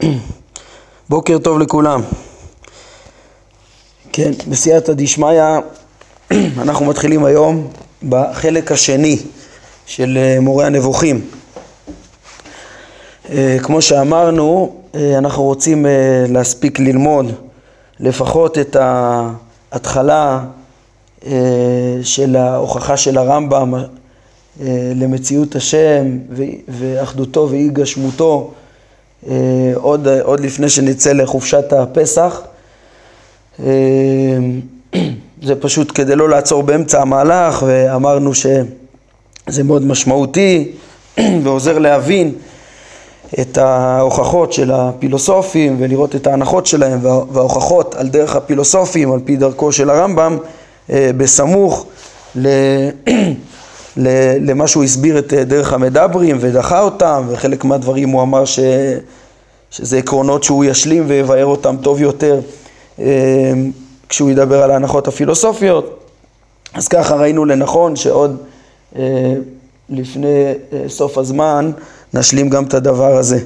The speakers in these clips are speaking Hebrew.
בוקר טוב לכולם. כן, בסייעתא דשמיא אנחנו מתחילים היום בחלק השני של אה, מורה הנבוכים. אה, כמו שאמרנו, אה, אנחנו רוצים להספיק ללמוד לפחות את ההתחלה של ההוכחה של הרמב"ם למציאות השם ואחדותו ואי גשמותו עוד, עוד לפני שנצא לחופשת הפסח. זה פשוט כדי לא לעצור באמצע המהלך, ואמרנו שזה מאוד משמעותי ועוזר להבין את ההוכחות של הפילוסופים ולראות את ההנחות שלהם וההוכחות על דרך הפילוסופים, על פי דרכו של הרמב"ם, אה, בסמוך למה שהוא הסביר את דרך המדברים ודחה אותם, וחלק מהדברים הוא אמר ש... שזה עקרונות שהוא ישלים ויבאר אותם טוב יותר אה, כשהוא ידבר על ההנחות הפילוסופיות. אז ככה ראינו לנכון שעוד אה, לפני אה, סוף הזמן נשלים גם את הדבר הזה.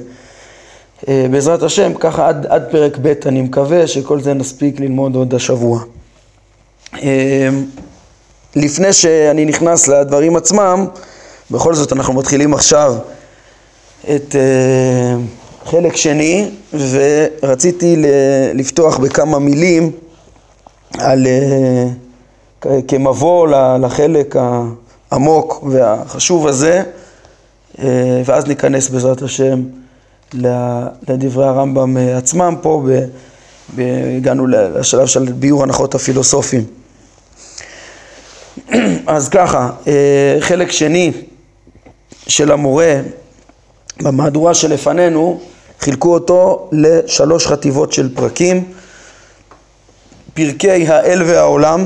אה, בעזרת השם, ככה עד, עד פרק ב' אני מקווה שכל זה נספיק ללמוד עוד השבוע. לפני שאני נכנס לדברים עצמם, בכל זאת אנחנו מתחילים עכשיו את אה, חלק שני, ורציתי לפתוח בכמה מילים על, אה, כמבוא לחלק העמוק והחשוב הזה, אה, ואז ניכנס בעזרת השם לדברי הרמב"ם עצמם פה, הגענו לשלב של ביור הנחות הפילוסופיים. אז ככה, חלק שני של המורה במהדורה שלפנינו, חילקו אותו לשלוש חטיבות של פרקים. פרקי האל והעולם,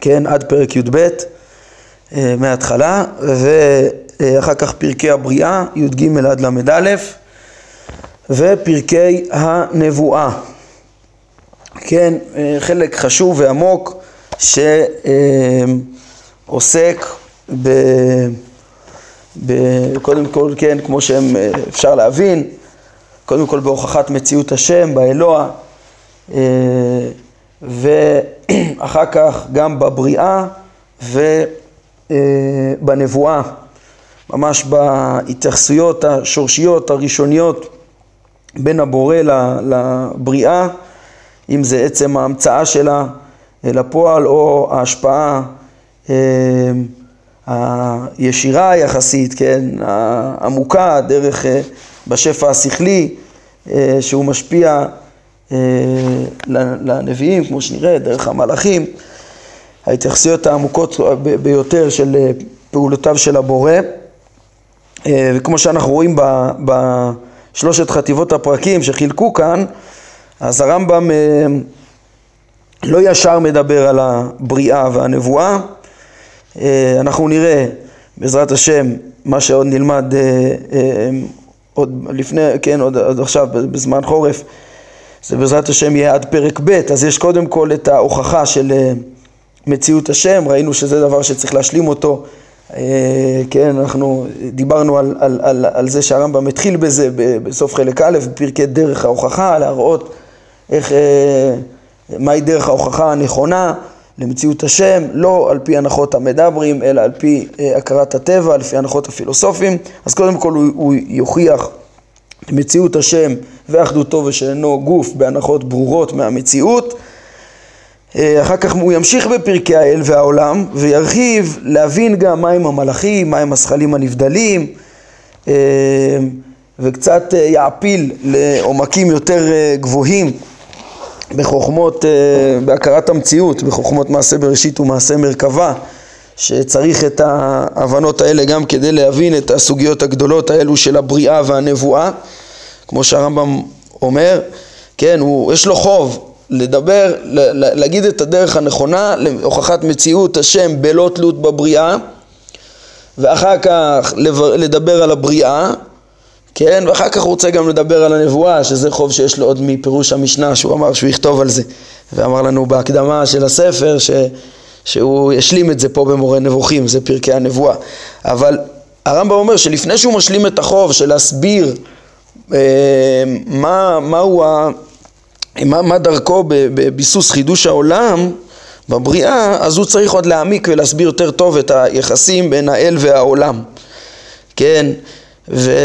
כן, עד פרק י"ב אה, מההתחלה, ואחר כך פרקי הבריאה, י"ג עד ל"א, ופרקי הנבואה. כן, אה, חלק חשוב ועמוק שעוסק ב... ב... קודם כל, כן, כמו שאפשר להבין, קודם כל בהוכחת מציאות השם, באלוה, אה, ואחר כך גם בבריאה ובנבואה, ממש בהתייחסויות השורשיות הראשוניות בין הבורא לבריאה, אם זה עצם ההמצאה שלה לפועל או ההשפעה אה, הישירה יחסית, כן, העמוקה, דרך אה, בשפע השכלי, שהוא משפיע אה, לנביאים, כמו שנראה, דרך המלאכים, ההתייחסויות העמוקות ביותר של אה, פעולותיו של הבורא, אה, וכמו שאנחנו רואים בשלושת חטיבות הפרקים שחילקו כאן, אז הרמב"ם לא ישר מדבר על הבריאה והנבואה, אנחנו נראה בעזרת השם מה שעוד נלמד עוד לפני, כן, עוד, עוד עכשיו בזמן חורף. זה בעזרת השם יהיה עד פרק ב', אז יש קודם כל את ההוכחה של אה, מציאות השם, ראינו שזה דבר שצריך להשלים אותו, אה, כן, אנחנו דיברנו על, על, על, על זה שהרמב"ם התחיל בזה בסוף חלק א', בפרקי דרך ההוכחה, להראות איך, אה, מהי דרך ההוכחה הנכונה למציאות השם, לא על פי הנחות המדברים, אלא על פי הכרת הטבע, לפי הנחות הפילוסופים, אז קודם כל הוא, הוא יוכיח מציאות השם ואחדותו ושאינו גוף בהנחות ברורות מהמציאות. אה, אחר כך הוא ימשיך בפרקי האל והעולם וירחיב להבין גם מהם המלאכים, מהם הזכלים הנבדלים אה, וקצת אה, יעפיל לעומקים יותר גבוהים בחוכמות, בהכרת המציאות, בחוכמות מעשה בראשית ומעשה מרכבה שצריך את ההבנות האלה גם כדי להבין את הסוגיות הגדולות האלו של הבריאה והנבואה. כמו שהרמב"ם אומר, כן, הוא, יש לו חוב לדבר, להגיד את הדרך הנכונה להוכחת מציאות השם בלא תלות בבריאה ואחר כך לדבר על הבריאה, כן, ואחר כך הוא רוצה גם לדבר על הנבואה, שזה חוב שיש לו עוד מפירוש המשנה, שהוא אמר שהוא יכתוב על זה, ואמר לנו בהקדמה של הספר ש, שהוא ישלים את זה פה במורה נבוכים, זה פרקי הנבואה. אבל הרמב"ם אומר שלפני שהוא משלים את החוב של להסביר מה, מהו ה... מה, מה דרכו בביסוס חידוש העולם בבריאה, אז הוא צריך עוד להעמיק ולהסביר יותר טוב את היחסים בין האל והעולם, כן? וזה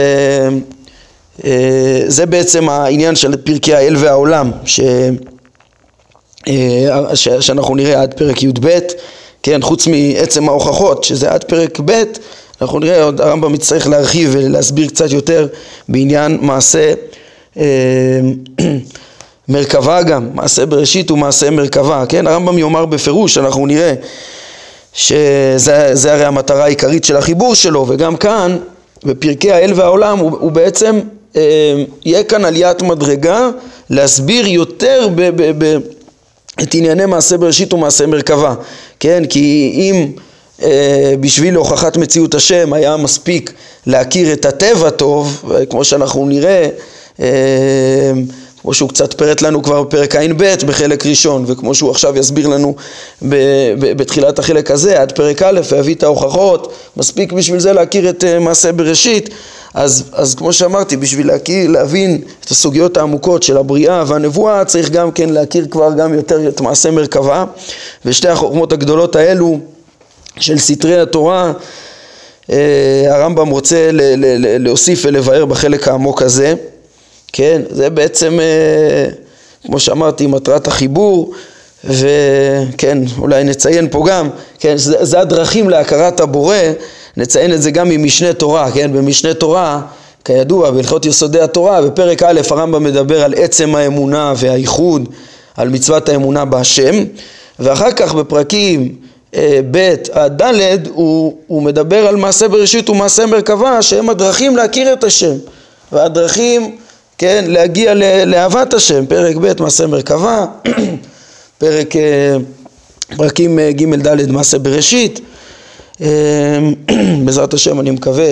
אה, בעצם העניין של פרקי האל והעולם, ש... אה, ש... שאנחנו נראה עד פרק י"ב, כן? חוץ מעצם ההוכחות, שזה עד פרק ב', אנחנו נראה, עוד הרמב"ם יצטרך להרחיב ולהסביר קצת יותר בעניין מעשה אה, מרכבה גם, מעשה בראשית ומעשה מרכבה, כן? הרמב"ם יאמר בפירוש, אנחנו נראה שזה הרי המטרה העיקרית של החיבור שלו, וגם כאן, בפרקי האל והעולם, הוא, הוא בעצם, אה, יהיה כאן עליית מדרגה להסביר יותר ב, ב, ב, את ענייני מעשה בראשית ומעשה מרכבה, כן? כי אם אה, בשביל להוכחת מציאות השם היה מספיק להכיר את הטבע טוב, כמו שאנחנו נראה, אה, כמו שהוא קצת פירט לנו כבר בפרק ע"ב בחלק ראשון, וכמו שהוא עכשיו יסביר לנו בתחילת החלק הזה, עד פרק א', ויביא את ההוכחות, מספיק בשביל זה להכיר את אה, מעשה בראשית, אז, אז כמו שאמרתי, בשביל להכיר, להבין את הסוגיות העמוקות של הבריאה והנבואה, צריך גם כן להכיר כבר גם יותר את מעשה מרכבה, ושתי החוכמות הגדולות האלו של סתרי התורה, אה, הרמב"ם רוצה להוסיף ולבאר בחלק העמוק הזה. כן, זה בעצם, אה, כמו שאמרתי, מטרת החיבור, וכן, אולי נציין פה גם, כן, זה, זה הדרכים להכרת הבורא, נציין את זה גם ממשנה תורה, כן, במשנה תורה, כידוע, בהלכות יסודי התורה, בפרק א' הרמב"ם מדבר על עצם האמונה והייחוד, על מצוות האמונה בהשם, ואחר כך בפרקים אה, ב' עד ד' הוא, הוא מדבר על מעשה בראשית ומעשה מרכבה שהם הדרכים להכיר את השם והדרכים כן, להגיע לאהבת השם, פרק ב' מעשה מרכבה, פרק, אה, פרקים אה, ג' ד' מעשה בראשית, אה, בעזרת השם אני מקווה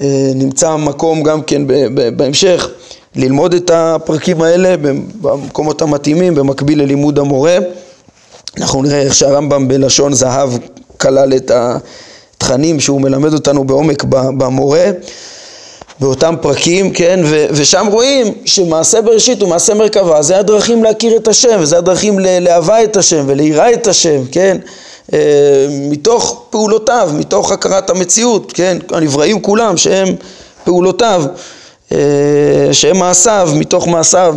שנמצא מקום גם כן בהמשך ללמוד את הפרקים האלה במקומות המתאימים במקביל ללימוד המורה. אנחנו נראה איך שהרמב"ם בלשון זהב כלל את התכנים שהוא מלמד אותנו בעומק במורה. באותם פרקים, כן, ו- ושם רואים שמעשה בראשית הוא מעשה מרכבה, זה הדרכים להכיר את השם, וזה הדרכים לאהבה את השם וליראה את השם, כן, אה, מתוך פעולותיו, מתוך הכרת המציאות, כן, הנבראים כולם שהם פעולותיו, אה, שהם מעשיו, מתוך מעשיו,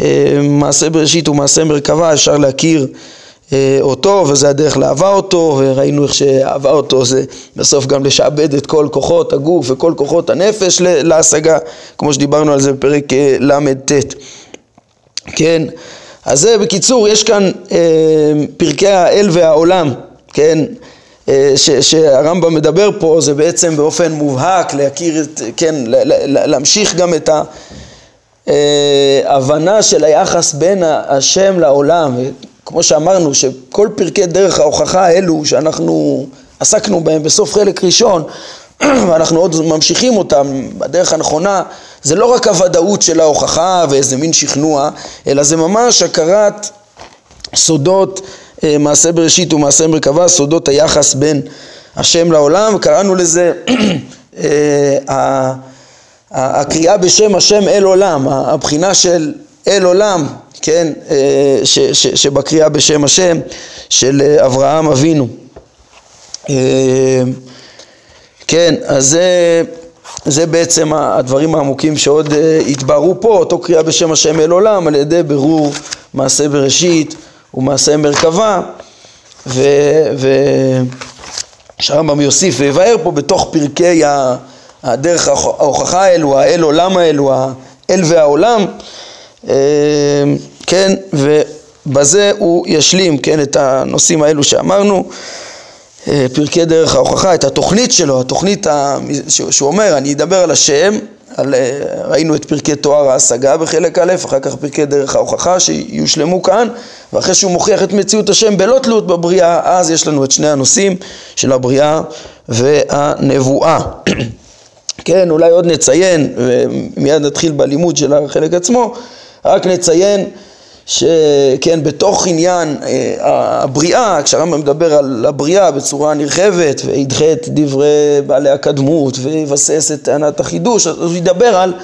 אה, מעשה בראשית ומעשה מרכבה, אפשר להכיר אה, אותו וזה הדרך לאהבה אותו וראינו איך שאהבה אותו זה בסוף גם לשעבד את כל כוחות הגוף וכל כוחות הנפש להשגה כמו שדיברנו על זה בפרק אה, ל"ט כן? אז זה בקיצור יש כאן אה, פרקי האל והעולם כן? אה, ש, שהרמב"ם מדבר פה זה בעצם באופן מובהק להכיר את כן להמשיך גם את ההבנה אה, של היחס בין השם לעולם כמו שאמרנו, שכל פרקי דרך ההוכחה האלו שאנחנו עסקנו בהם בסוף חלק ראשון, ואנחנו עוד ממשיכים אותם בדרך הנכונה, זה לא רק הוודאות של ההוכחה ואיזה מין שכנוע, אלא זה ממש הכרת סודות אה, מעשה בראשית ומעשה מרכבה, סודות היחס בין השם לעולם, קראנו לזה אה, הקריאה בשם השם אל עולם, הבחינה של אל עולם, כן, אה, ש, ש, שבקריאה בשם השם של אה, אברהם אבינו. אה, כן, אז זה, זה בעצם הדברים העמוקים שעוד התבררו פה, אותו קריאה בשם השם אל עולם על ידי בירור מעשה בראשית ומעשה מרכבה ושהרמב"ם יוסיף ויבאר פה בתוך פרקי הדרך ההוכחה האלו, האל עולם האלו, האל והעולם כן, ובזה הוא ישלים, כן, את הנושאים האלו שאמרנו, אה, פרקי דרך ההוכחה, את התוכנית שלו, התוכנית שהוא אומר, אני אדבר על השם, על, אה, ראינו את פרקי תואר ההשגה בחלק א', אחר כך פרקי דרך ההוכחה שיושלמו כאן, ואחרי שהוא מוכיח את מציאות השם בלא תלות בבריאה, אז יש לנו את שני הנושאים של הבריאה והנבואה. כן, אולי עוד נציין, ומיד נתחיל בלימוד של החלק עצמו, רק נציין שכן, בתוך עניין אה, הבריאה, כשהרמב"ם מדבר על הבריאה בצורה נרחבת וידחה את דברי בעלי הקדמות ויבסס את טענת החידוש, אז הוא ידבר על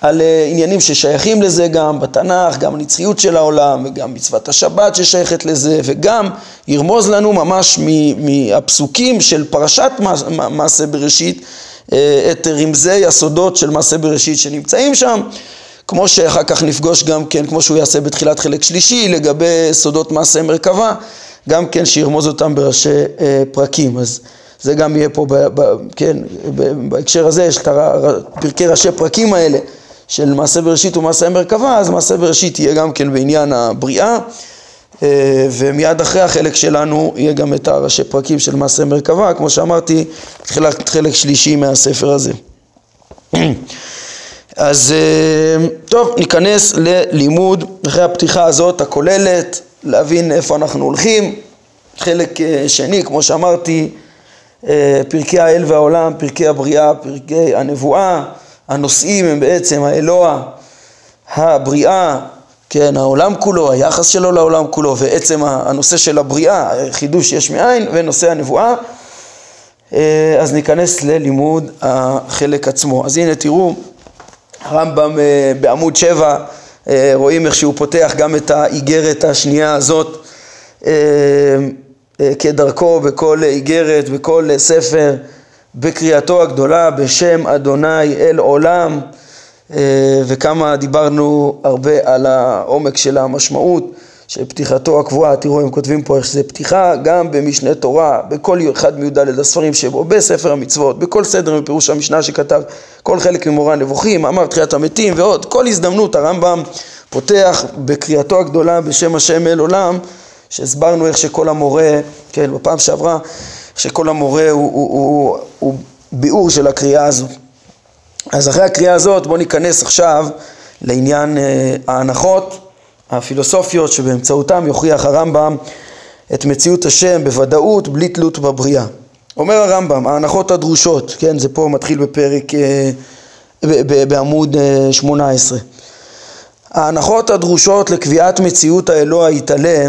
על אה, עניינים ששייכים לזה גם בתנ"ך, גם הנצחיות של העולם וגם מצוות השבת ששייכת לזה וגם ירמוז לנו ממש מהפסוקים של פרשת מעשה בראשית אה, את רמזי הסודות של מעשה בראשית שנמצאים שם כמו שאחר כך נפגוש גם כן, כמו שהוא יעשה בתחילת חלק שלישי לגבי סודות מעשה מרכבה, גם כן שירמוז אותם בראשי אה, פרקים. אז זה גם יהיה פה, ב, ב, כן, ב, בהקשר הזה יש את פרקי ראשי פרקים האלה של מעשה בראשית ומעשה מרכבה, אז מעשה בראשית יהיה גם כן בעניין הבריאה, אה, ומיד אחרי החלק שלנו יהיה גם את הראשי פרקים של מעשה מרכבה, כמו שאמרתי, תחילת חלק שלישי מהספר הזה. אז אה, טוב, ניכנס ללימוד אחרי הפתיחה הזאת הכוללת, להבין איפה אנחנו הולכים. חלק אה, שני, כמו שאמרתי, אה, פרקי האל והעולם, פרקי הבריאה, פרקי הנבואה, הנושאים הם בעצם האלוה, הבריאה, כן, העולם כולו, היחס שלו לעולם כולו, ועצם הנושא של הבריאה, חידוש יש מאין, ונושא הנבואה. אז ניכנס ללימוד החלק עצמו. אז הנה תראו הרמב"ם אה, בעמוד 7 אה, רואים איך שהוא פותח גם את האיגרת השנייה הזאת אה, כדרכו בכל איגרת, בכל ספר, בקריאתו הגדולה בשם אדוני אל עולם וכמה דיברנו הרבה על העומק של המשמעות של פתיחתו הקבועה, תראו הם כותבים פה איך שזה פתיחה גם במשנה תורה, בכל אחד מי"ד הספרים שבו, בספר המצוות, בכל סדר מפירוש המשנה שכתב, כל חלק ממורה הנבוכים, אמר תחיית המתים ועוד, כל הזדמנות הרמב"ם פותח בקריאתו הגדולה בשם השם אל עולם, שהסברנו איך שכל המורה, כן, בפעם שעברה, שכל המורה הוא, הוא, הוא, הוא ביאור של הקריאה הזאת. אז אחרי הקריאה הזאת בואו ניכנס עכשיו לעניין אה, ההנחות הפילוסופיות שבאמצעותם יוכיח הרמב"ם את מציאות השם בוודאות בלי תלות בבריאה. אומר הרמב"ם, ההנחות הדרושות, כן, זה פה מתחיל בפרק, אה, בעמוד 18. אה, ההנחות הדרושות לקביעת מציאות האלוה היתלה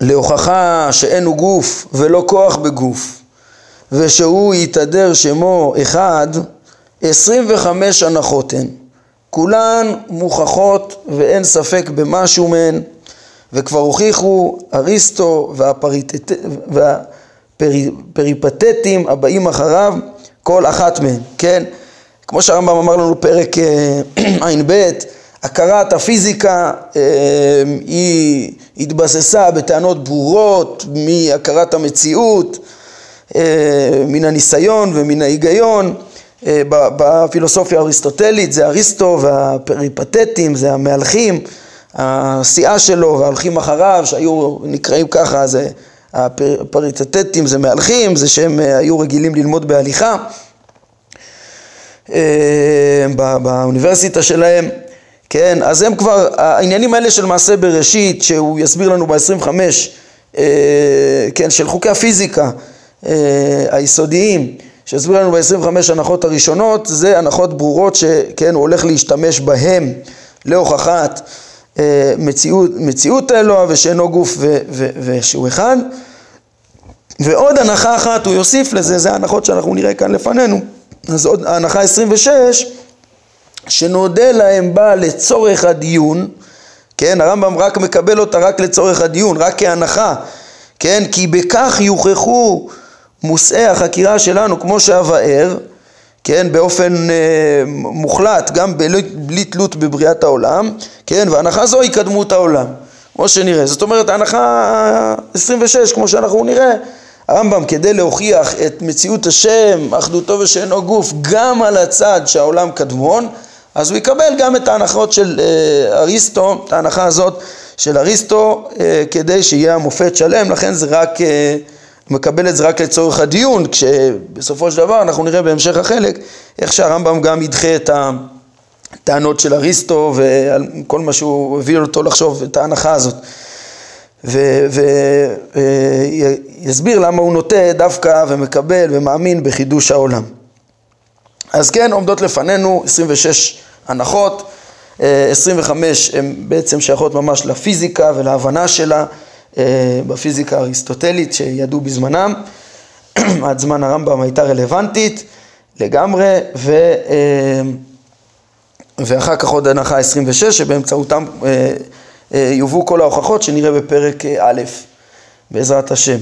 להוכחה שאין הוא גוף ולא כוח בגוף ושהוא יתהדר שמו אחד, 25 הנחות הן. כולן מוכחות ואין ספק במשהו מהן, וכבר הוכיחו אריסטו והפריפטטים הבאים אחריו, כל אחת מהן, כן? כמו שהרמב"ם אמר לנו פרק אה, ע"ב, הכרת הפיזיקה אה, היא התבססה בטענות ברורות מהכרת המציאות, אה, מן הניסיון ומן ההיגיון בפילוסופיה האריסטוטלית זה אריסטו והפריפטטים זה המהלכים, הסיעה שלו וההולכים אחריו שהיו נקראים ככה זה הפריטטטים זה מהלכים, זה שהם אה, היו רגילים ללמוד בהליכה אה, באוניברסיטה שלהם, כן, אז הם כבר, העניינים האלה של מעשה בראשית שהוא יסביר לנו ב-25, כן, של חוקי הפיזיקה היסודיים שהסביר לנו ב-25 הנחות הראשונות, זה הנחות ברורות שכן, הוא הולך להשתמש בהן להוכחת אה, מציאות, מציאות האלוה ושאינו גוף ו, ו, ושהוא אחד. ועוד הנחה אחת הוא יוסיף לזה, זה ההנחות שאנחנו נראה כאן לפנינו. אז עוד ההנחה 26, שנודה להם בה לצורך הדיון, כן, הרמב"ם רק מקבל אותה רק לצורך הדיון, רק כהנחה, כן, כי בכך יוכחו מושאי החקירה שלנו, כמו שאבאר, כן, באופן אה, מוחלט, גם בלי, בלי תלות בבריאת העולם, כן, והנחה זו היא קדמות העולם, כמו שנראה. זאת אומרת, ההנחה 26, כמו שאנחנו נראה, הרמב"ם כדי להוכיח את מציאות השם, אחדותו ושאינו גוף, גם על הצד שהעולם קדמון, אז הוא יקבל גם את ההנחות של אה, אריסטו, את ההנחה הזאת של אריסטו, אה, כדי שיהיה המופת שלם, לכן זה רק... אה, מקבל את זה רק לצורך הדיון, כשבסופו של דבר אנחנו נראה בהמשך החלק איך שהרמב"ם גם ידחה את הטענות של אריסטו ועל כל מה שהוא הביא אותו לחשוב, את ההנחה הזאת. ויסביר למה הוא נוטה דווקא ומקבל ומאמין בחידוש העולם. אז כן, עומדות לפנינו 26 הנחות, 25 הן בעצם שייכות ממש לפיזיקה ולהבנה שלה, אה, בפיזיקה האריסטוטלית שידעו בזמנם, עד זמן הרמב"ם הייתה רלוונטית לגמרי, ו... אה, ואחר כך עוד הנחה 26 שבאמצעותם אה, אה, יובאו כל ההוכחות שנראה בפרק אה, א', בעזרת השם.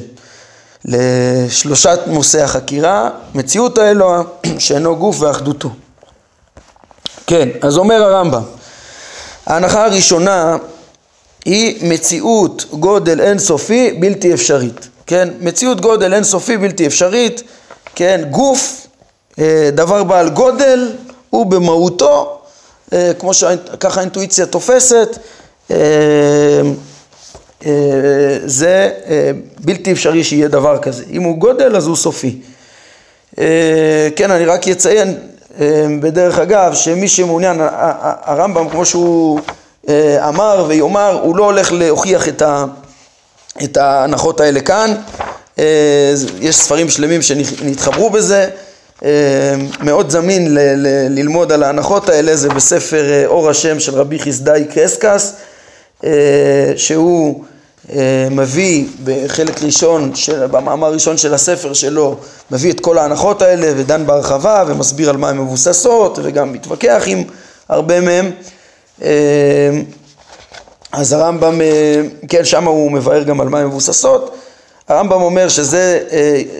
לשלושת נושאי החקירה, מציאות האלוה שאינו גוף ואחדותו. כן, אז אומר הרמב"ם, ההנחה הראשונה היא מציאות גודל אינסופי בלתי אפשרית, כן, מציאות גודל אינסופי בלתי אפשרית, כן, גוף, אה, דבר בעל גודל, הוא במהותו, אה, כמו שככה האינטואיציה תופסת, אה, זה בלתי אפשרי שיהיה דבר כזה. אם הוא גודל אז הוא סופי. כן, אני רק אציין בדרך אגב, שמי שמעוניין, הרמב"ם כמו שהוא אמר ויאמר, הוא לא הולך להוכיח את, ה, את ההנחות האלה כאן, יש ספרים שלמים שנתחברו בזה, מאוד זמין ל- ל- ללמוד על ההנחות האלה, זה בספר אור השם של רבי חסדאי קרסקס, שהוא מביא בחלק ראשון, של, במאמר הראשון של הספר שלו, מביא את כל ההנחות האלה ודן בהרחבה ומסביר על מה הן מבוססות וגם מתווכח עם הרבה מהם. אז הרמב"ם, כן, שם הוא מבאר גם על מה הן מבוססות. הרמב"ם אומר שזה,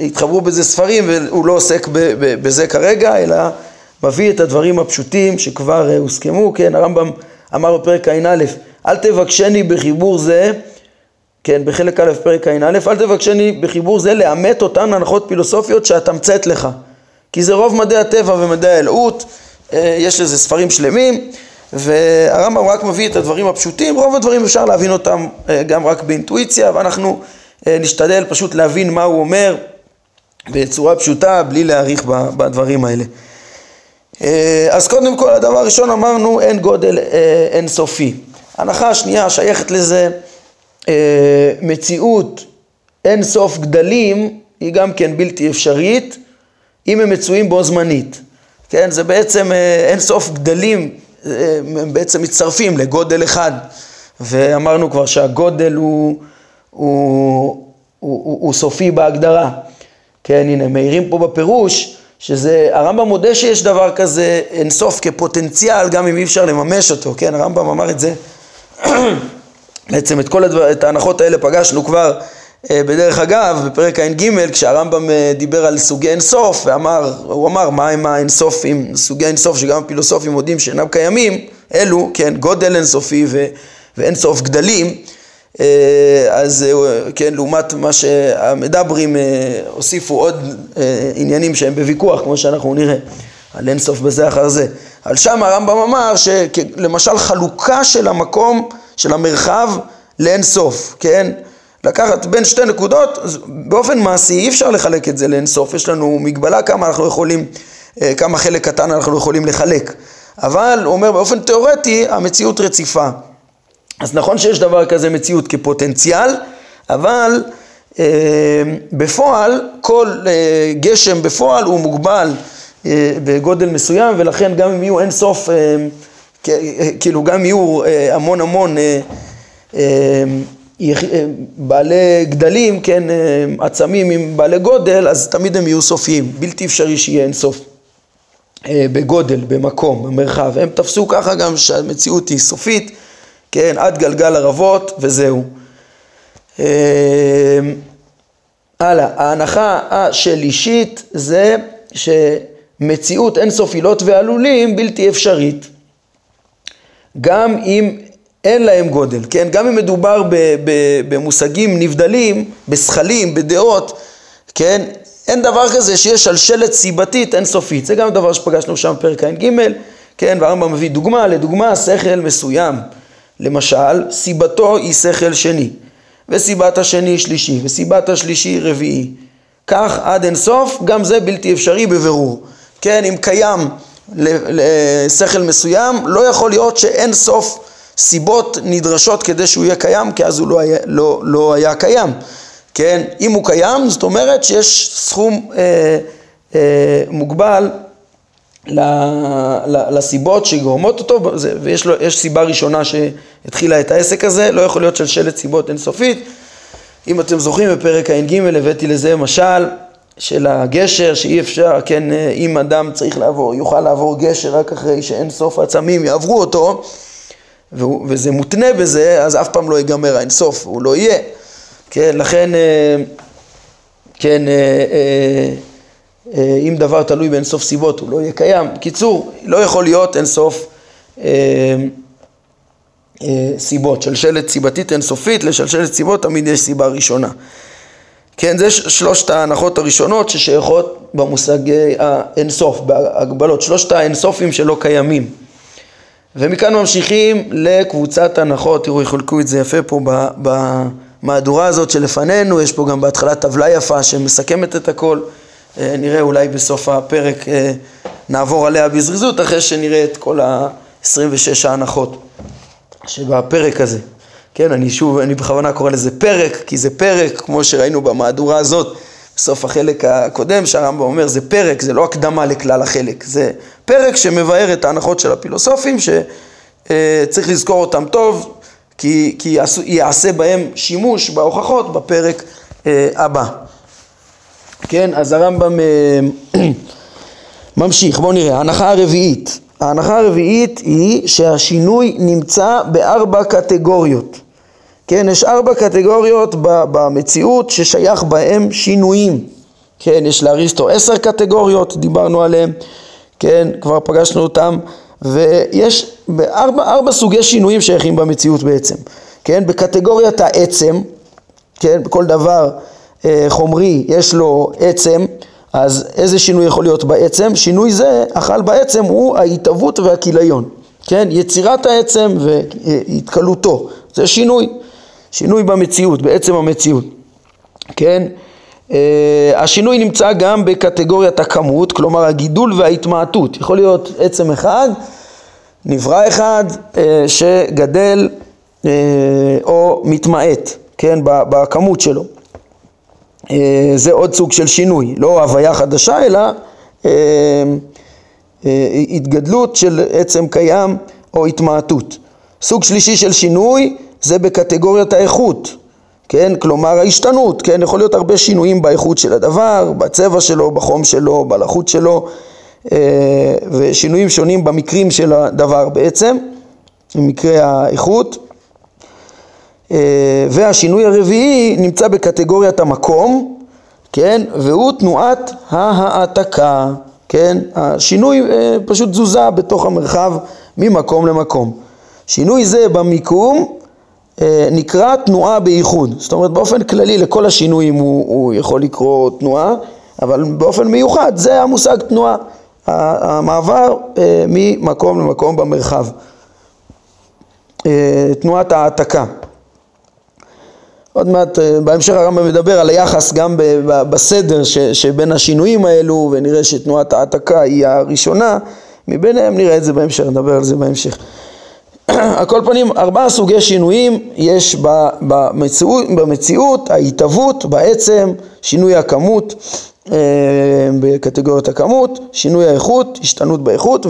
התחברו בזה ספרים והוא לא עוסק בזה כרגע, אלא מביא את הדברים הפשוטים שכבר הוסכמו, כן, הרמב"ם אמר בפרק ע"א, אל תבקשני בחיבור זה כן, בחלק א', פרק ע"א, אל תבקשני בחיבור זה לאמת אותן הנחות פילוסופיות שאתמצת לך. כי זה רוב מדעי הטבע ומדעי האלוהות, אה, יש לזה ספרים שלמים, והרמב"ם רק מביא את הדברים הפשוטים, רוב הדברים אפשר להבין אותם אה, גם רק באינטואיציה, ואנחנו אה, נשתדל פשוט להבין מה הוא אומר בצורה פשוטה, בלי להאריך בדברים האלה. אז קודם כל, הדבר הראשון אמרנו, אין גודל אין סופי. הנחה השנייה שייכת לזה אה, מציאות אין סוף גדלים היא גם כן בלתי אפשרית אם הם מצויים בו זמנית. כן, זה בעצם אה, אין סוף גדלים, אה, הם בעצם מצטרפים לגודל אחד. ואמרנו כבר שהגודל הוא, הוא, הוא, הוא, הוא סופי בהגדרה. כן, הנה, מעירים פה בפירוש שזה, הרמב"ם מודה שיש דבר כזה אין סוף כפוטנציאל, גם אם אי אפשר לממש אותו, כן, הרמב"ם אמר את זה בעצם את כל הדבר, את ההנחות האלה פגשנו כבר בדרך אגב בפרק ע"ג כשהרמב"ם אה, דיבר על סוגי אינסוף ואמר, הוא אמר מה הם האינסופים, סוגי אינסוף שגם הפילוסופים מודים שאינם קיימים, אלו, כן, גודל אינסופי ו, ואינסוף גדלים אה, אז כן, לעומת מה שהמדברים הוסיפו עוד עניינים שהם בוויכוח כמו שאנחנו נראה על אינסוף בזה אחר זה. על שם הרמב"ם אמר שלמשל חלוקה של המקום של המרחב לאין סוף, כן? לקחת בין שתי נקודות, באופן מעשי אי אפשר לחלק את זה לאין סוף, יש לנו מגבלה כמה אנחנו יכולים, אה, כמה חלק קטן אנחנו יכולים לחלק, אבל הוא אומר באופן תיאורטי המציאות רציפה. אז נכון שיש דבר כזה מציאות כפוטנציאל, אבל אה, בפועל, כל אה, גשם בפועל הוא מוגבל אה, בגודל מסוים, ולכן גם אם יהיו אין סוף אה, כאילו גם יהיו אה, המון המון אה, אה, בעלי גדלים, כן, עצמים עם בעלי גודל, אז תמיד הם יהיו סופיים, בלתי אפשרי שיהיה אין סוף בגודל, במקום, במרחב. הם תפסו ככה גם שהמציאות היא סופית, כן, עד גלגל ערבות וזהו. הלאה, ההנחה השלישית זה שמציאות אין סוף עילות ועלולים בלתי אפשרית. גם אם אין להם גודל, כן? גם אם מדובר במושגים נבדלים, בשכלים, בדעות, כן? אין דבר כזה שיש שלשלת סיבתית אינסופית. זה גם דבר שפגשנו שם בפרק ע"ג, כן? והרמב"ם מביא דוגמה, לדוגמה שכל מסוים. למשל, סיבתו היא שכל שני, וסיבת השני שלישי, וסיבת השלישי רביעי. כך עד אינסוף, גם זה בלתי אפשרי בבירור. כן, אם קיים לשכל מסוים, לא יכול להיות שאין סוף סיבות נדרשות כדי שהוא יהיה קיים, כי אז הוא לא היה, לא, לא היה קיים. כן, אם הוא קיים, זאת אומרת שיש סכום אה, אה, מוגבל ל, ל, לסיבות שגורמות אותו, ויש לו, סיבה ראשונה שהתחילה את העסק הזה, לא יכול להיות שלשלת סיבות אינסופית. אם אתם זוכרים בפרק ע"ג הבאתי לזה משל של הגשר, שאי אפשר, כן, אם אדם צריך לעבור, יוכל לעבור גשר רק אחרי שאין סוף עצמים יעברו אותו, וזה מותנה בזה, אז אף פעם לא ייגמר האין סוף, הוא לא יהיה. כן, לכן, אה, כן, אה, אה, אם דבר תלוי באין סוף סיבות, הוא לא יהיה קיים. קיצור, לא יכול להיות אין סוף סיבות. שלשלת סיבתית אינסופית, לשלשלת סיבות תמיד יש סיבה ראשונה. כן, זה שלושת ההנחות הראשונות ששייכות במושג האינסוף, בהגבלות, שלושת האינסופים שלא קיימים. ומכאן ממשיכים לקבוצת הנחות, תראו, יחולקו את זה יפה פה במהדורה הזאת שלפנינו, יש פה גם בהתחלה טבלה יפה שמסכמת את הכל, אה, נראה אולי בסוף הפרק אה, נעבור עליה בזריזות אחרי שנראה את כל ה-26 ההנחות שבפרק הזה. כן, אני שוב, אני בכוונה קורא לזה פרק, כי זה פרק, כמו שראינו במהדורה הזאת, בסוף החלק הקודם, שהרמב"ם אומר, זה פרק, זה לא הקדמה לכלל החלק, זה פרק שמבאר את ההנחות של הפילוסופים, שצריך לזכור אותם טוב, כי, כי יעשה בהם שימוש בהוכחות בפרק אה, הבא. כן, אז הרמב"ם אה, ממשיך, בואו נראה, ההנחה הרביעית. ההנחה הרביעית היא שהשינוי נמצא בארבע קטגוריות. כן, יש ארבע קטגוריות במציאות ששייך בהם שינויים. כן, יש לאריסטו עשר קטגוריות, דיברנו עליהן, כן, כבר פגשנו אותם, ויש ארבע, ארבע סוגי שינויים שייכים במציאות בעצם. כן, בקטגוריית העצם, כן, בכל דבר אה, חומרי יש לו עצם, אז איזה שינוי יכול להיות בעצם? שינוי זה, החל בעצם הוא ההתהוות והכיליון, כן? יצירת העצם והתקלותו, זה שינוי. שינוי במציאות, בעצם המציאות, כן? Uh, השינוי נמצא גם בקטגוריית הכמות, כלומר הגידול וההתמעטות. יכול להיות עצם אחד, נברא אחד uh, שגדל uh, או מתמעט, כן, בכמות שלו. זה עוד סוג של שינוי, לא הוויה חדשה, אלא התגדלות של עצם קיים או התמעטות. סוג שלישי של שינוי זה בקטגוריית האיכות, כן? כלומר ההשתנות, כן? יכול להיות הרבה שינויים באיכות של הדבר, בצבע שלו, בחום שלו, בלחות שלו, אה, ושינויים שונים במקרים של הדבר בעצם, במקרה האיכות. אה, והשינוי הרביעי נמצא בקטגוריית המקום, כן? והוא תנועת ההעתקה, כן? השינוי אה, פשוט תזוזה בתוך המרחב ממקום למקום. שינוי זה במיקום נקרא תנועה בייחוד, זאת אומרת באופן כללי לכל השינויים הוא, הוא יכול לקרוא תנועה, אבל באופן מיוחד זה המושג תנועה, המעבר אה, ממקום למקום במרחב, אה, תנועת העתקה. עוד מעט בהמשך הרמב"ם מדבר על היחס גם בסדר ש, שבין השינויים האלו ונראה שתנועת העתקה היא הראשונה מביניהם, נראה את זה בהמשך, נדבר על זה בהמשך. על כל פנים, ארבעה סוגי שינויים יש במציאות, במציאות ההתהוות, בעצם, שינוי הכמות אה, בקטגוריית הכמות, שינוי האיכות, השתנות באיכות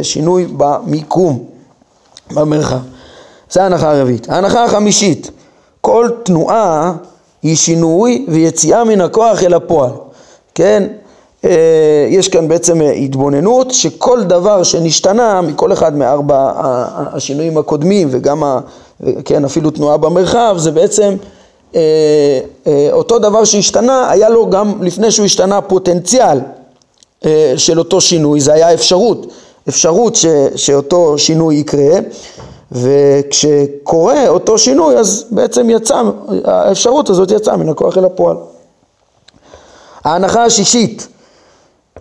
ושינוי במיקום, במרחב. זה ההנחה הרביעית. ההנחה החמישית, כל תנועה היא שינוי ויציאה מן הכוח אל הפועל, כן? אה, יש כאן בעצם התבוננות שכל דבר שנשתנה מכל אחד מארבע השינויים הקודמים וגם, ה, כן, אפילו תנועה במרחב, זה בעצם אה, אה, אותו דבר שהשתנה, היה לו גם לפני שהוא השתנה פוטנציאל של אותו שינוי, זה היה אפשרות, אפשרות ש, שאותו שינוי יקרה וכשקורה אותו שינוי אז בעצם יצא, האפשרות הזאת יצאה מן הכוח אל הפועל. ההנחה השישית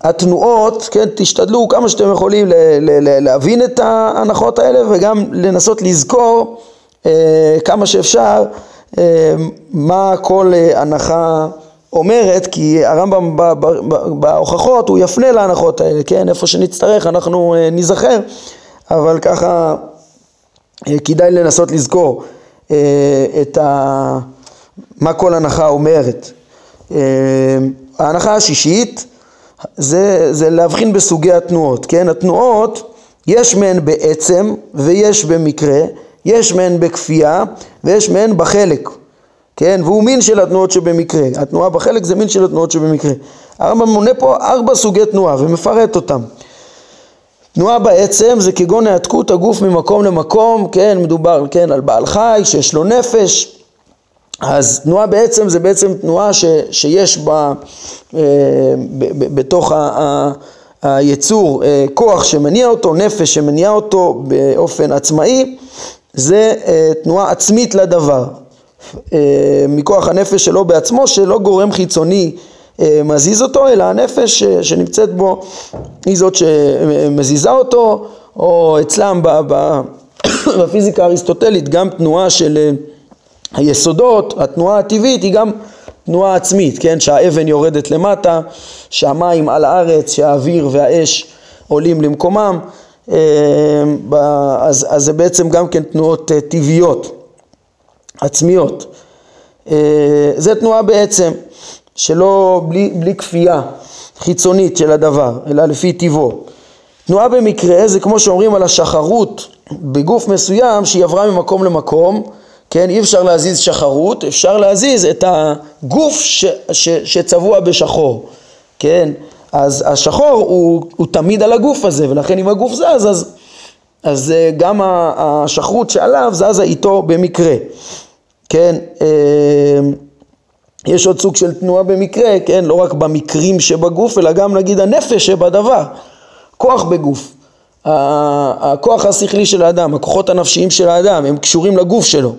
התנועות, כן, תשתדלו כמה שאתם יכולים ל- ל- ל- להבין את ההנחות האלה וגם לנסות לזכור אה, כמה שאפשר אה, מה כל אה, הנחה אומרת, כי הרמב"ם בהוכחות הוא יפנה להנחות האלה, כן, איפה שנצטרך אנחנו אה, ניזכר, אבל ככה אה, כדאי לנסות לזכור אה, את ה... מה כל הנחה אומרת. אה, ההנחה השישית זה, זה להבחין בסוגי התנועות, כן? התנועות, יש מהן בעצם ויש במקרה, יש מהן בכפייה ויש מהן בחלק, כן, והוא מין של התנועות שבמקרה, התנועה בחלק זה מין של התנועות שבמקרה. הרמב"ם מונה פה ארבע סוגי תנועה ומפרט אותם. תנועה בעצם זה כגון העתקות הגוף ממקום למקום, כן, מדובר, כן, על בעל חי שיש לו נפש, אז תנועה בעצם זה בעצם תנועה ש, שיש בה, אה, ב, ב, בתוך ה, ה, היצור אה, כוח שמניע אותו, נפש שמניע אותו באופן עצמאי, זה אה, תנועה עצמית לדבר, אה, מכוח הנפש שלו בעצמו, שלא גורם חיצוני אה, מזיז אותו, אלא הנפש שנמצאת בו היא זאת שמזיזה אותו, או אצלם בפיזיקה האריסטוטלית גם תנועה של היסודות, התנועה הטבעית היא גם תנועה עצמית, כן? שהאבן יורדת למטה, שהמים על הארץ, שהאוויר והאש עולים למקומם, אז, אז זה בעצם גם כן תנועות טבעיות. עצמיות. אה, זה תנועה בעצם, שלא, בלי, בלי כפייה חיצונית של הדבר, אלא לפי טיבו. תנועה במקרה זה כמו שאומרים על השחרות בגוף מסוים שהיא עברה ממקום למקום, כן, אי אפשר להזיז שחרות, אפשר להזיז את הגוף ש, ש, שצבוע בשחור, כן, אז השחור הוא, הוא תמיד על הגוף הזה ולכן אם הגוף זז אז, אז אה, גם השחרות שעליו זזה איתו במקרה. כן, אמ, יש עוד סוג של תנועה במקרה, כן, לא רק במקרים שבגוף, אלא גם נגיד הנפש שבדבר, כוח בגוף. הכוח השכלי של האדם, הכוחות הנפשיים של האדם, הם קשורים לגוף שלו.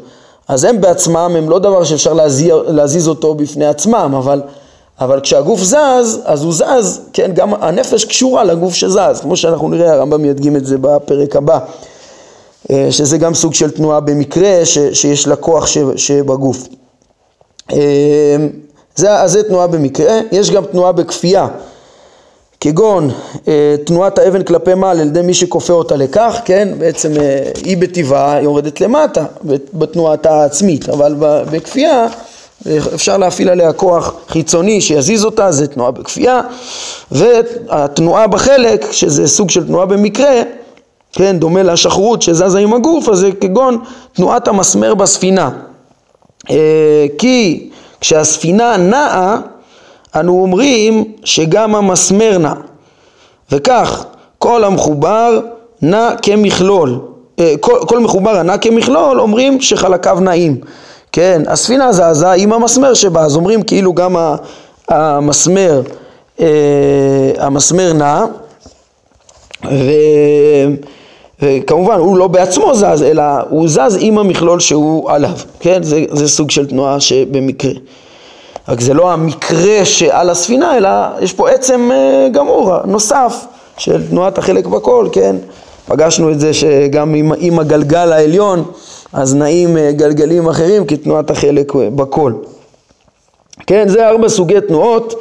אז הם בעצמם הם לא דבר שאפשר להזיז, להזיז אותו בפני עצמם, אבל, אבל כשהגוף זז, אז הוא זז, כן, גם הנפש קשורה לגוף שזז, כמו שאנחנו נראה, הרמב"ם ידגים את זה בפרק הבא. אה, שזה גם סוג של תנועה במקרה ש, שיש לה כוח ש, שבגוף. אה, זה, אז זה תנועה במקרה, יש גם תנועה בכפייה, כגון אה, תנועת האבן כלפי מעל על ידי מי שכופה אותה לכך, כן, בעצם היא בטבעה יורדת למטה בתנועתה העצמית, אבל בכפייה אפשר להפעיל עליה כוח חיצוני שיזיז אותה, זה תנועה בכפייה, והתנועה בחלק, שזה סוג של תנועה במקרה, כן, דומה לשחרות שזזה עם הגוף, אז זה כגון תנועת המסמר בספינה. אה, כי כשהספינה נעה, אנו אומרים שגם המסמר נע. וכך, כל המחובר נע כמכלול. אה, כל, כל מחובר הנע כמכלול, אומרים שחלקיו נעים. כן, הספינה זזה עם המסמר שבה, אז אומרים כאילו גם המסמר, אה, המסמר נע. ו... וכמובן הוא לא בעצמו זז, אלא הוא זז עם המכלול שהוא עליו, כן? זה, זה סוג של תנועה שבמקרה. רק זה לא המקרה שעל הספינה, אלא יש פה עצם אה, גמור, נוסף, של תנועת החלק בכל, כן? פגשנו את זה שגם עם, עם הגלגל העליון, אז נעים אה, גלגלים אחרים כתנועת החלק בכל. כן, זה ארבע סוגי תנועות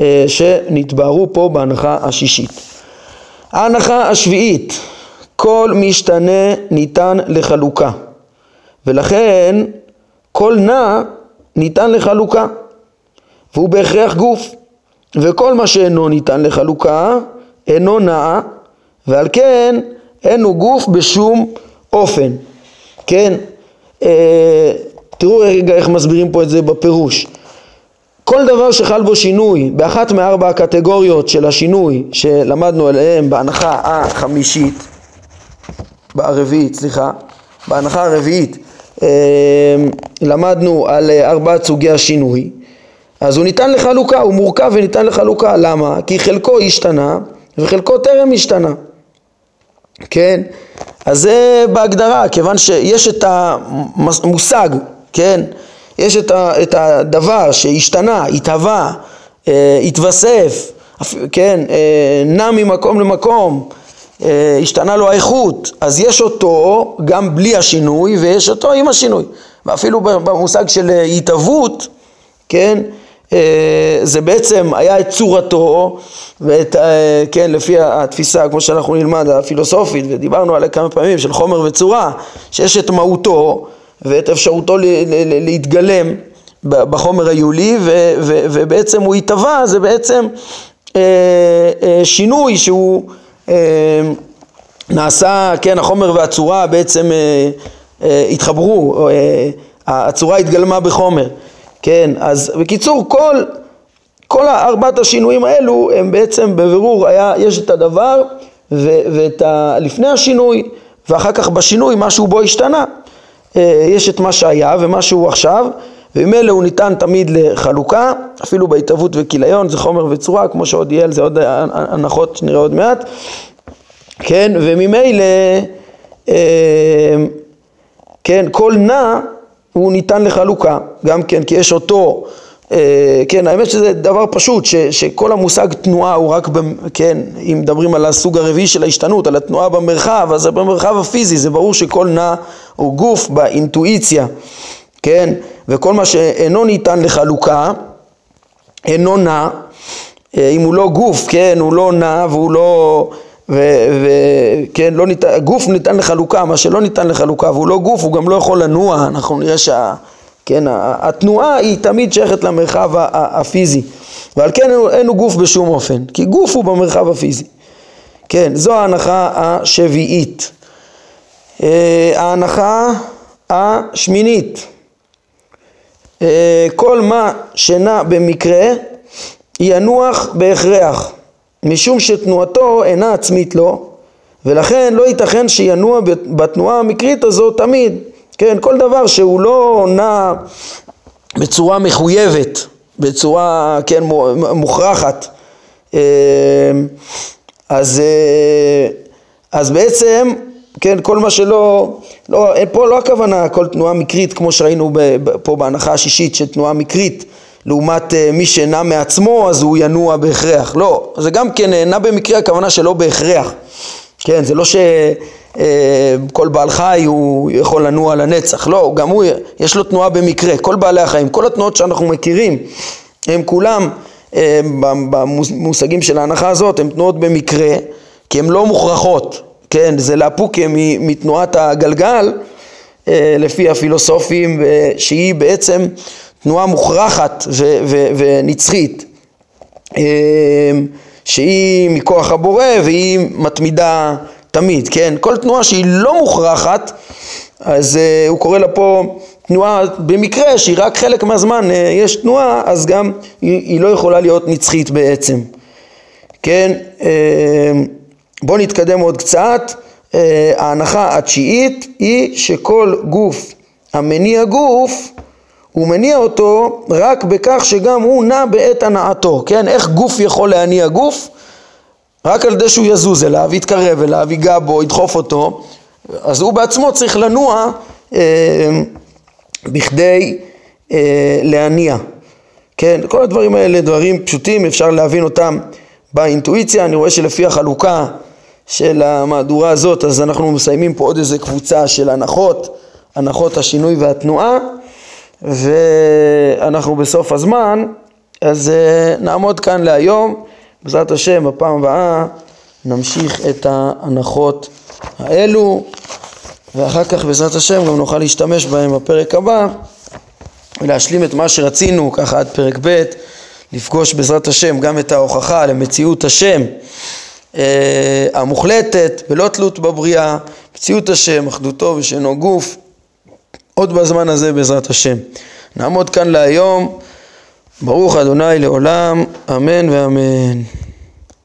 אה, שנתבהרו פה בהנחה השישית. ההנחה השביעית כל משתנה ניתן לחלוקה, ולכן כל נע ניתן לחלוקה, והוא בהכרח גוף, וכל מה שאינו ניתן לחלוקה אינו נע, ועל כן אין הוא גוף בשום אופן, כן? אה, תראו רגע איך מסבירים פה את זה בפירוש. כל דבר שחל בו שינוי באחת מארבע הקטגוריות של השינוי שלמדנו עליהם בהנחה החמישית ברביעית, סליחה, בהנחה הרביעית אה, למדנו על ארבעת סוגי השינוי, אז הוא ניתן לחלוקה, הוא מורכב וניתן לחלוקה, למה? כי חלקו השתנה וחלקו טרם השתנה, כן? אז זה בהגדרה, כיוון שיש את המושג, כן? יש את, ה, את הדבר שהשתנה, התהווה, אה, התווסף, כן? נע ממקום למקום, אה, השתנה לו האיכות, אז יש אותו גם בלי השינוי ויש אותו עם השינוי. ואפילו במושג של אה, התהוות, כן, אה, זה בעצם היה את צורתו ואת, כן, לפי התפיסה, כמו שאנחנו נלמד, הפילוסופית, ודיברנו עליה כמה פעמים, של חומר וצורה, שיש את מהותו ואת אפשרותו להתגלם בחומר היולי, ובעצם הוא התהווה, זה בעצם שינוי שהוא נעשה, כן, החומר והצורה בעצם אה, אה, התחברו, אה, הצורה התגלמה בחומר, כן, אז בקיצור כל, כל ארבעת השינויים האלו הם בעצם בבירור היה, יש את הדבר ו, ואת ה, לפני השינוי ואחר כך בשינוי משהו בו השתנה, אה, יש את מה שהיה ומה שהוא עכשיו וממילא הוא ניתן תמיד לחלוקה, אפילו בהתהוות וכיליון, זה חומר וצורה, כמו שעוד יהיה על זה עוד הנחות שנראה עוד מעט, כן, וממילא, אה, כן, כל נע הוא ניתן לחלוקה, גם כן, כי יש אותו, אה, כן, האמת שזה דבר פשוט, ש, שכל המושג תנועה הוא רק, ב, כן, אם מדברים על הסוג הרביעי של ההשתנות, על התנועה במרחב, אז זה במרחב הפיזי, זה ברור שכל נע הוא גוף באינטואיציה, כן, וכל מה שאינו ניתן לחלוקה, אינו נע, אה, אם הוא לא גוף, כן, הוא לא נע והוא לא, וכן, לא ניתן, גוף ניתן לחלוקה, מה שלא ניתן לחלוקה והוא לא גוף, הוא גם לא יכול לנוע, אנחנו נראה שה... כן, התנועה היא תמיד שייכת למרחב הפיזי ועל כן אין הוא גוף בשום אופן, כי גוף הוא במרחב הפיזי. כן, זו ההנחה השביעית. אה, ההנחה השמינית אה, כל מה שנע במקרה ינוח בהכרח, משום שתנועתו אינה עצמית לו, ולכן לא ייתכן שינוע בתנועה המקרית הזו תמיד. כן, כל דבר שהוא לא נע בצורה מחויבת, בצורה, כן, מוכרחת, אה, אז, אה, אז בעצם כן, כל מה שלא, לא, פה לא הכוונה כל תנועה מקרית כמו שראינו פה בהנחה השישית של תנועה מקרית לעומת uh, מי שנע מעצמו אז הוא ינוע בהכרח, לא, זה גם כן אה, נע במקרה הכוונה שלא בהכרח, כן, זה לא שכל uh, בעל חי הוא יכול לנוע לנצח, לא, גם הוא, יש לו תנועה במקרה, כל בעלי החיים, כל התנועות שאנחנו מכירים הם כולם במושגים של ההנחה הזאת הם תנועות במקרה כי הן לא מוכרחות. כן, זה לאפוקה מתנועת הגלגל, אה, לפי הפילוסופים, שהיא בעצם תנועה מוכרחת ונצחית, אה, שהיא מכוח הבורא והיא מתמידה תמיד, כן? כל תנועה שהיא לא מוכרחת, אז uh, הוא קורא לה פה תנועה במקרה שהיא רק חלק מהזמן uh, יש תנועה, אז גם היא, היא לא יכולה להיות נצחית בעצם, כן? Uh, בואו נתקדם עוד קצת. אה, ההנחה התשיעית היא שכל גוף המניע גוף הוא מניע אותו רק בכך שגם הוא נע בעת הנעתו, כן? איך גוף יכול להניע גוף? רק על ידי שהוא יזוז אליו, יתקרב אליו, ייגע בו, ידחוף אותו, אז הוא בעצמו צריך לנוע אה, בכדי אה, להניע. כן, כל הדברים האלה דברים פשוטים, אפשר להבין אותם באינטואיציה, אני רואה שלפי החלוקה של המהדורה הזאת, אז אנחנו מסיימים פה עוד איזה קבוצה של הנחות, הנחות השינוי והתנועה, ואנחנו בסוף הזמן, אז אה, נעמוד כאן להיום, בעזרת השם, בפעם הבאה נמשיך את ההנחות האלו, ואחר כך בעזרת השם גם נוכל להשתמש בהם בפרק הבא, ולהשלים את מה שרצינו, ככה עד פרק ב', לפגוש בעזרת השם גם את ההוכחה למציאות השם אה, המוחלטת, בלא תלות בבריאה, מציאות השם, אחדותו ושאינו גוף, עוד בזמן הזה בעזרת השם. נעמוד כאן להיום, ברוך אדוני לעולם, אמן ואמן.